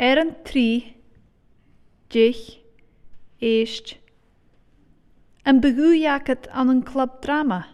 Er trí, dich, éist. An begúheachad an an club drama.